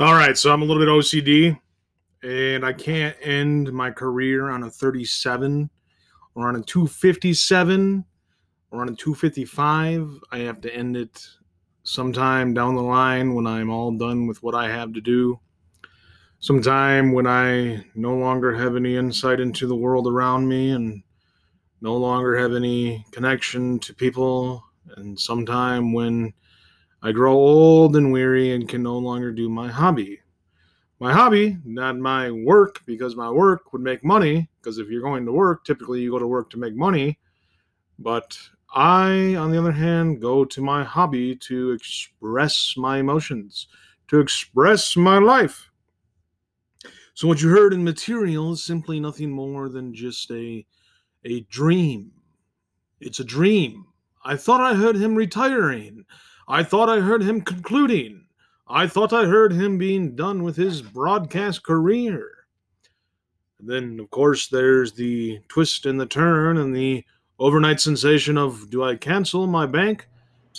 All right, so I'm a little bit OCD, and I can't end my career on a 37 or on a 257 or on a 255. I have to end it sometime down the line when I'm all done with what I have to do. Sometime when I no longer have any insight into the world around me and no longer have any connection to people, and sometime when I grow old and weary and can no longer do my hobby. My hobby, not my work, because my work would make money. Because if you're going to work, typically you go to work to make money. But I, on the other hand, go to my hobby to express my emotions, to express my life. So what you heard in material is simply nothing more than just a a dream. It's a dream. I thought I heard him retiring. I thought I heard him concluding. I thought I heard him being done with his broadcast career. And then, of course, there's the twist and the turn and the overnight sensation of do I cancel my bank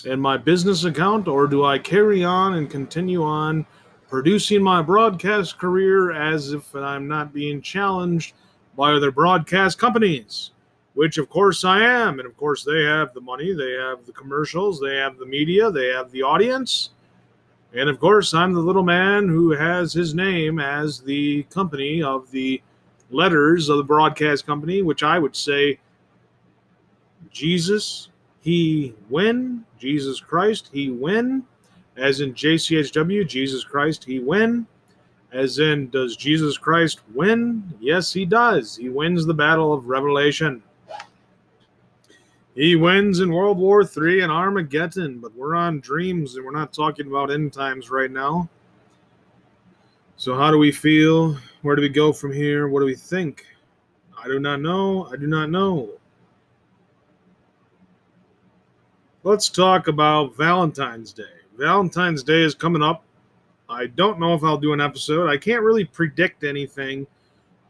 and my business account or do I carry on and continue on producing my broadcast career as if I'm not being challenged by other broadcast companies? Which of course I am. And of course, they have the money, they have the commercials, they have the media, they have the audience. And of course, I'm the little man who has his name as the company of the letters of the broadcast company, which I would say Jesus, he win, Jesus Christ, he win, as in JCHW, Jesus Christ, he win. As in, does Jesus Christ win? Yes, he does. He wins the battle of Revelation. He wins in World War III and Armageddon, but we're on dreams and we're not talking about end times right now. So, how do we feel? Where do we go from here? What do we think? I do not know. I do not know. Let's talk about Valentine's Day. Valentine's Day is coming up. I don't know if I'll do an episode. I can't really predict anything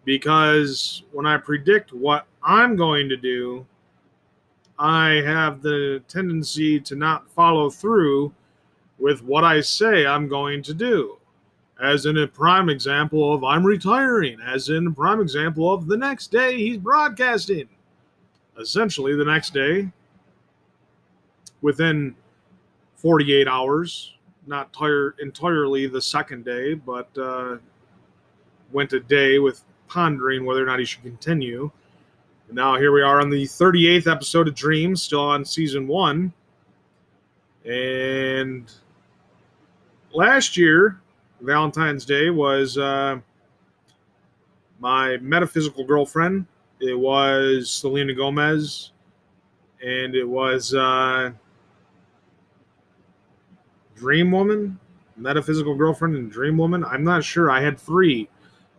because when I predict what I'm going to do, I have the tendency to not follow through with what I say I'm going to do. As in a prime example of I'm retiring, as in a prime example of the next day he's broadcasting. Essentially, the next day, within 48 hours, not tire, entirely the second day, but uh, went a day with pondering whether or not he should continue. And now here we are on the 38th episode of Dreams, still on season one. And last year, Valentine's Day was uh, my metaphysical girlfriend. It was Selena Gomez, and it was uh, Dream Woman, metaphysical girlfriend, and Dream Woman. I'm not sure. I had three.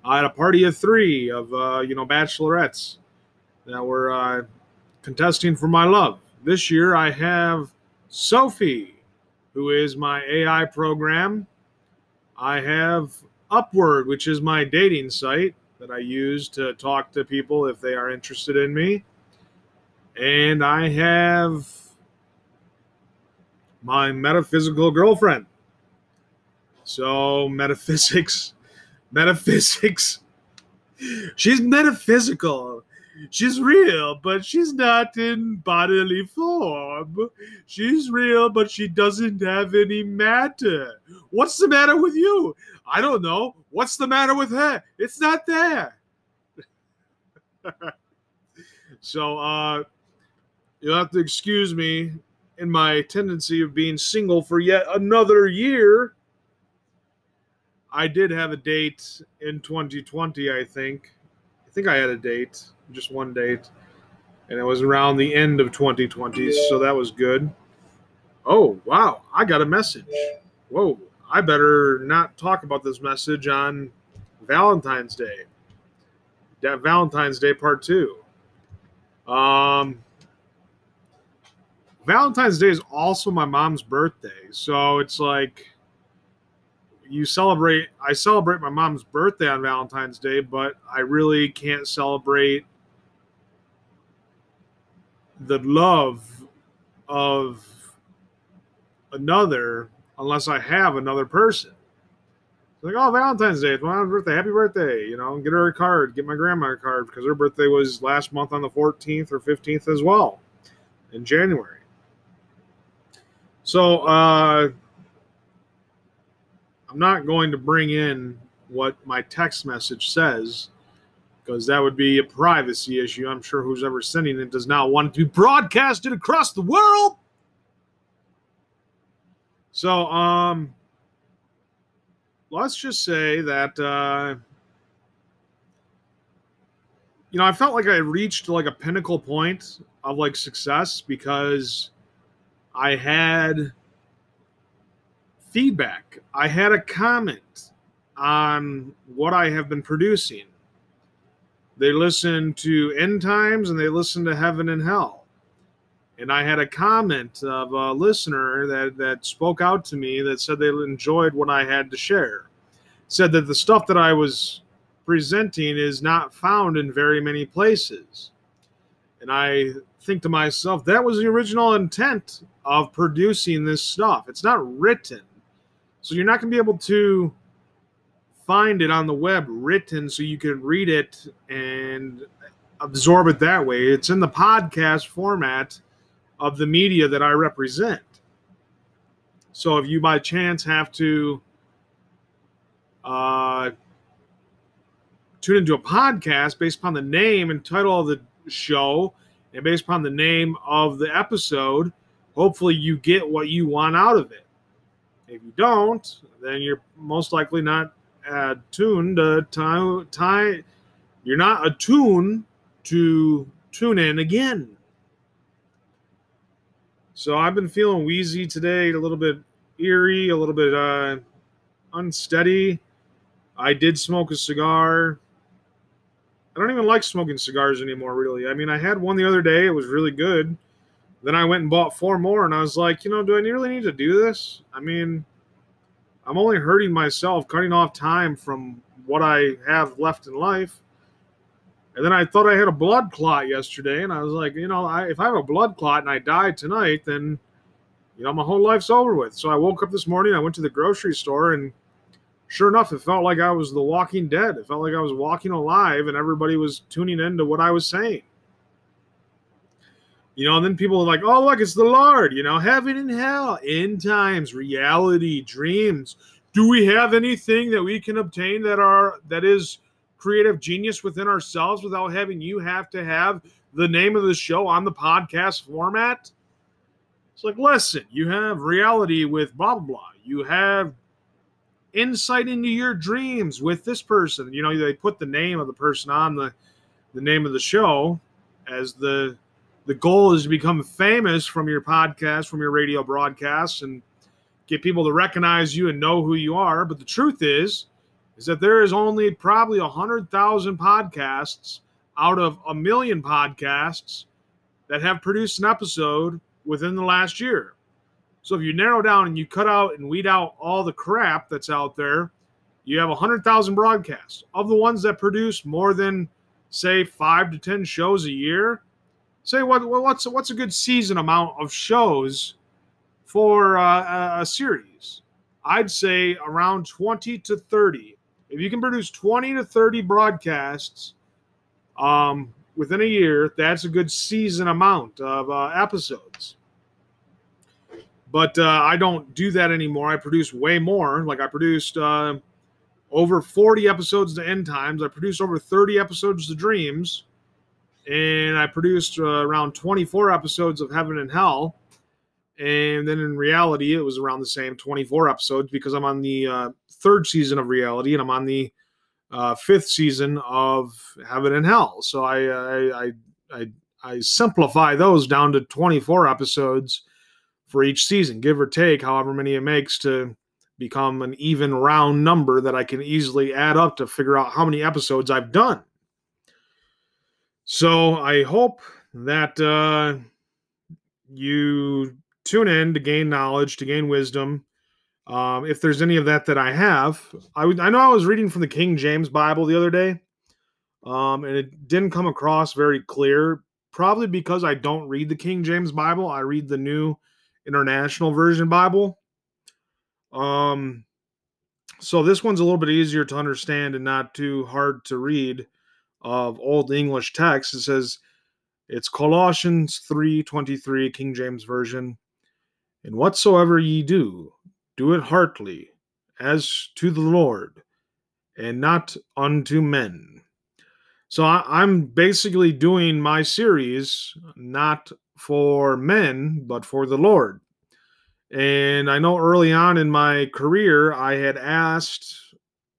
I had a party of three of uh, you know bachelorettes that were uh, contesting for my love. This year I have Sophie, who is my AI program. I have Upward, which is my dating site that I use to talk to people if they are interested in me. And I have my metaphysical girlfriend. So, metaphysics, metaphysics. She's metaphysical. She's real, but she's not in bodily form. She's real, but she doesn't have any matter. What's the matter with you? I don't know. What's the matter with her? It's not there. so, uh, you'll have to excuse me in my tendency of being single for yet another year. I did have a date in 2020, I think. I think I had a date just one date, and it was around the end of 2020, so that was good. Oh, wow, I got a message. Whoa, I better not talk about this message on Valentine's Day. That Valentine's Day part two. Um, Valentine's Day is also my mom's birthday, so it's like you celebrate. I celebrate my mom's birthday on Valentine's Day, but I really can't celebrate the love of another unless I have another person. like, oh, Valentine's Day, it's my mom's birthday, happy birthday, you know, get her a card, get my grandma a card because her birthday was last month on the 14th or 15th as well in January. So, uh, I'm not going to bring in what my text message says because that would be a privacy issue. I'm sure who's ever sending it does not want it to be broadcasted across the world. So, um, let's just say that, uh, you know, I felt like I reached like a pinnacle point of like success because I had feedback. I had a comment on what I have been producing. They listened to End Times and they listened to Heaven and Hell. And I had a comment of a listener that, that spoke out to me that said they enjoyed what I had to share. Said that the stuff that I was presenting is not found in very many places. And I think to myself, that was the original intent of producing this stuff. It's not written. So you're not going to be able to find it on the web written so you can read it and absorb it that way. It's in the podcast format of the media that I represent. So if you by chance have to uh, tune into a podcast based upon the name and title of the show and based upon the name of the episode, hopefully you get what you want out of it. If you don't, then you're most likely not attuned to tie, tie, you're not attuned to tune in again. So I've been feeling wheezy today, a little bit eerie, a little bit uh, unsteady. I did smoke a cigar. I don't even like smoking cigars anymore, really. I mean, I had one the other day, it was really good. Then I went and bought four more, and I was like, you know, do I really need to do this? I mean, I'm only hurting myself, cutting off time from what I have left in life. And then I thought I had a blood clot yesterday, and I was like, you know, I, if I have a blood clot and I die tonight, then, you know, my whole life's over with. So I woke up this morning, I went to the grocery store, and sure enough, it felt like I was the walking dead. It felt like I was walking alive, and everybody was tuning in to what I was saying. You know, and then people are like, oh, look, it's the Lord, you know, heaven and hell, end times, reality, dreams. Do we have anything that we can obtain that are that is creative genius within ourselves without having you have to have the name of the show on the podcast format? It's like, listen, you have reality with blah blah blah. You have insight into your dreams with this person. You know, they put the name of the person on the the name of the show as the the goal is to become famous from your podcast, from your radio broadcasts, and get people to recognize you and know who you are. But the truth is, is that there is only probably a hundred thousand podcasts out of a million podcasts that have produced an episode within the last year. So if you narrow down and you cut out and weed out all the crap that's out there, you have 100,000 broadcasts. Of the ones that produce more than say 5 to 10 shows a year, say what what's what's a good season amount of shows for uh, a series? I'd say around 20 to 30. If you can produce 20 to 30 broadcasts um, within a year, that's a good season amount of uh, episodes. But uh, I don't do that anymore. I produce way more. Like I produced uh, over 40 episodes to End Times. I produced over 30 episodes to Dreams and I produced uh, around 24 episodes of Heaven and Hell. And then in reality, it was around the same 24 episodes because I'm on the uh, third season of reality and I'm on the uh, fifth season of Heaven and Hell. So I, I, I, I, I simplify those down to 24 episodes for each season, give or take however many it makes to become an even round number that I can easily add up to figure out how many episodes I've done. So I hope that uh, you tune in to gain knowledge, to gain wisdom. Um, if there's any of that that I have, I, w- I know I was reading from the King James Bible the other day, um, and it didn't come across very clear. Probably because I don't read the King James Bible, I read the New International Version Bible. Um, So this one's a little bit easier to understand and not too hard to read of old English text. It says it's Colossians 3:23 King James version. And whatsoever ye do, do it heartily, as to the Lord, and not unto men. So I, am basically doing my series not for men, but for the Lord. And I know early on in my career, I had asked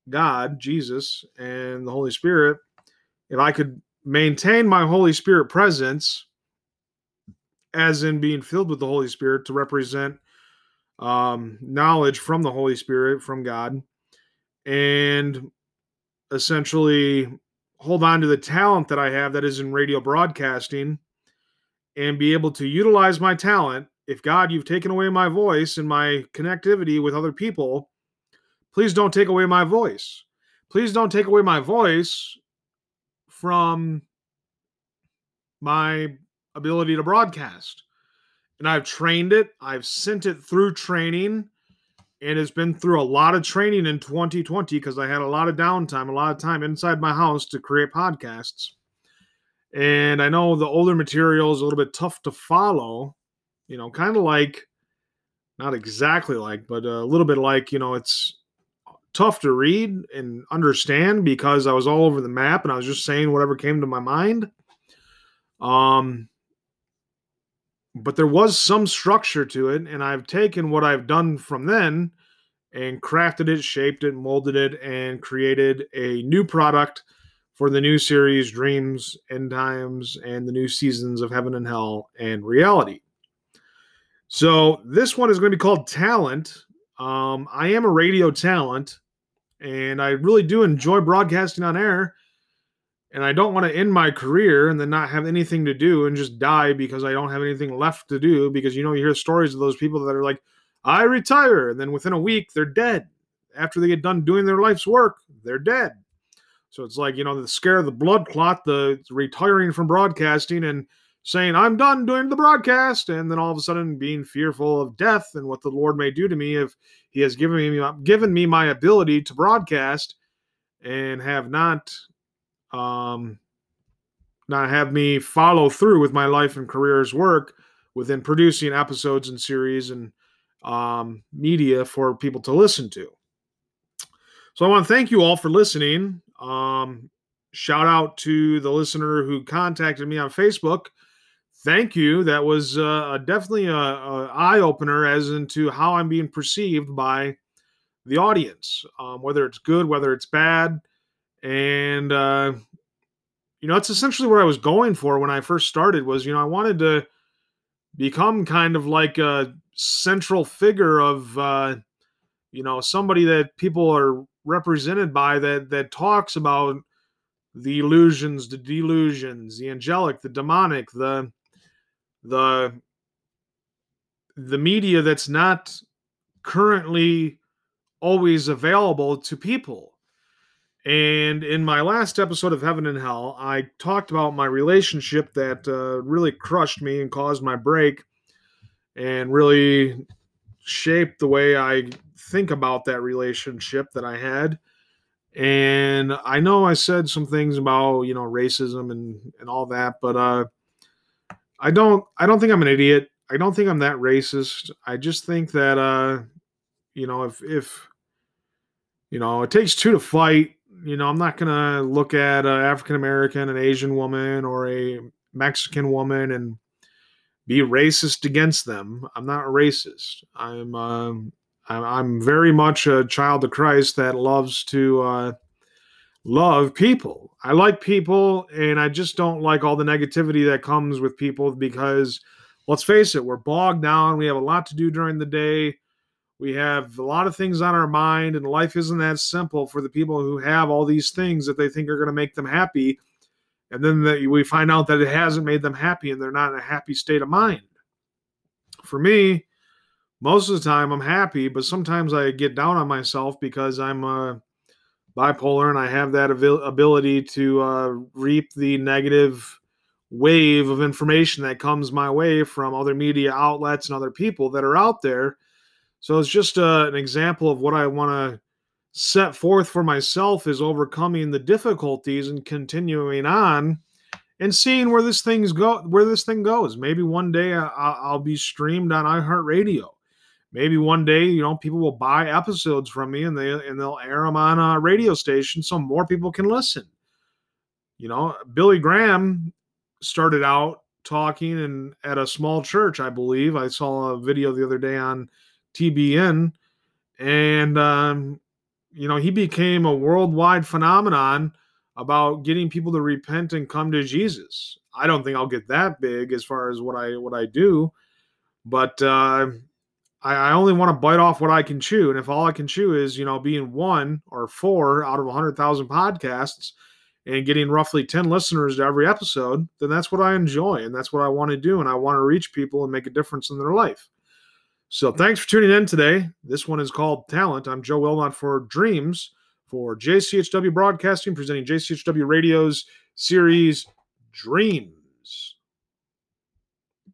God, Jesus, and the Holy Spirit if I could maintain my Holy Spirit presence, as in being filled with the Holy Spirit to represent um, knowledge from the Holy Spirit, from God, and essentially hold on to the talent that I have that is in radio broadcasting and be able to utilize my talent. If God, you've taken away my voice and my connectivity with other people, please don't take away my voice. Please don't take away my voice from my ability to broadcast. And I've trained it, I've sent it through training, and it's been through a lot of training in 2020 because I had a lot of downtime, a lot of time inside my house to create podcasts. And I know the older material is a little bit tough to follow, you know, kind of like, not exactly like, but a little bit like, you know, it's tough to read and understand because I was all over the map and I was just saying whatever came to my mind. Um, but there was some structure to it, and I've taken what I've done from then and crafted it, shaped it, molded it, and created a new product for the new series Dreams, End Times, and the new seasons of Heaven and Hell and Reality. So this one is going to be called Talent. Um, I am a radio talent, and I really do enjoy broadcasting on air and I don't want to end my career and then not have anything to do and just die because I don't have anything left to do. Because you know, you hear stories of those people that are like, I retire, and then within a week they're dead. After they get done doing their life's work, they're dead. So it's like, you know, the scare of the blood clot, the retiring from broadcasting and saying, I'm done doing the broadcast, and then all of a sudden being fearful of death and what the Lord may do to me if He has given me given me my ability to broadcast and have not um, not have me follow through with my life and career's work within producing episodes and series and um, media for people to listen to. So I want to thank you all for listening. Um, shout out to the listener who contacted me on Facebook. Thank you. That was uh, definitely a, a, eye opener as into how I'm being perceived by the audience, um, whether it's good, whether it's bad and uh, you know that's essentially what i was going for when i first started was you know i wanted to become kind of like a central figure of uh, you know somebody that people are represented by that that talks about the illusions the delusions the angelic the demonic the the the media that's not currently always available to people and in my last episode of Heaven and Hell, I talked about my relationship that uh, really crushed me and caused my break and really shaped the way I think about that relationship that I had. And I know I said some things about, you know, racism and, and all that, but uh, I don't I don't think I'm an idiot. I don't think I'm that racist. I just think that uh, you know, if if you know, it takes two to fight you know, I'm not going to look at an African American, an Asian woman, or a Mexican woman and be racist against them. I'm not racist. I'm um, I'm very much a child of Christ that loves to uh, love people. I like people, and I just don't like all the negativity that comes with people because, let's face it, we're bogged down. We have a lot to do during the day. We have a lot of things on our mind, and life isn't that simple for the people who have all these things that they think are going to make them happy. And then the, we find out that it hasn't made them happy and they're not in a happy state of mind. For me, most of the time I'm happy, but sometimes I get down on myself because I'm uh, bipolar and I have that ability to uh, reap the negative wave of information that comes my way from other media outlets and other people that are out there. So it's just uh, an example of what I want to set forth for myself is overcoming the difficulties and continuing on and seeing where this thing's go where this thing goes. Maybe one day I, will be streamed on iheartradio maybe one day you know people will buy episodes from me and they and they'll air them on a radio station so more people can listen. You know billy graham started out talking and at a small church i believe. I saw a video the other day on tbn and um, you know he became a worldwide phenomenon about getting people to repent and come to jesus. I don't think i'll get that big as far as what i what i do but uh, I, I only want to bite off what I can chew. And if all I can chew is, you know, being one or four out of 100,000 podcasts and getting roughly 10 listeners to every episode, then that's what I enjoy. And that's what I want to do. And I want to reach people and make a difference in their life. So thanks for tuning in today. This one is called Talent. I'm Joe Wilmot for Dreams for JCHW Broadcasting, presenting JCHW Radio's series Dreams.